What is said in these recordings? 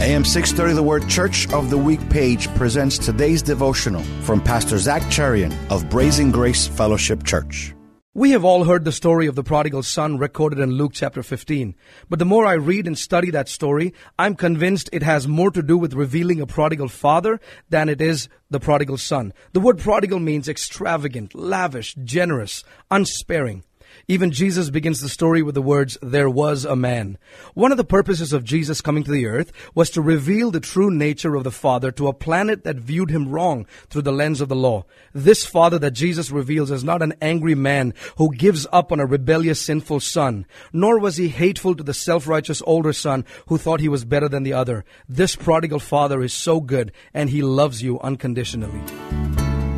AM 630 The Word Church of the Week page presents today's devotional from Pastor Zach Cherian of Brazen Grace Fellowship Church. We have all heard the story of the prodigal son recorded in Luke chapter 15. But the more I read and study that story, I'm convinced it has more to do with revealing a prodigal father than it is the prodigal son. The word prodigal means extravagant, lavish, generous, unsparing. Even Jesus begins the story with the words, there was a man. One of the purposes of Jesus coming to the earth was to reveal the true nature of the Father to a planet that viewed him wrong through the lens of the law. This Father that Jesus reveals is not an angry man who gives up on a rebellious, sinful son, nor was he hateful to the self-righteous older son who thought he was better than the other. This prodigal Father is so good and he loves you unconditionally.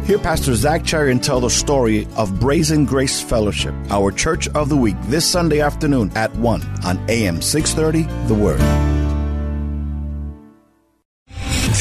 Hear Pastor Zach Cherian tell the story of Brazen Grace Fellowship, our church of the week, this Sunday afternoon at 1 on AM 630 The Word.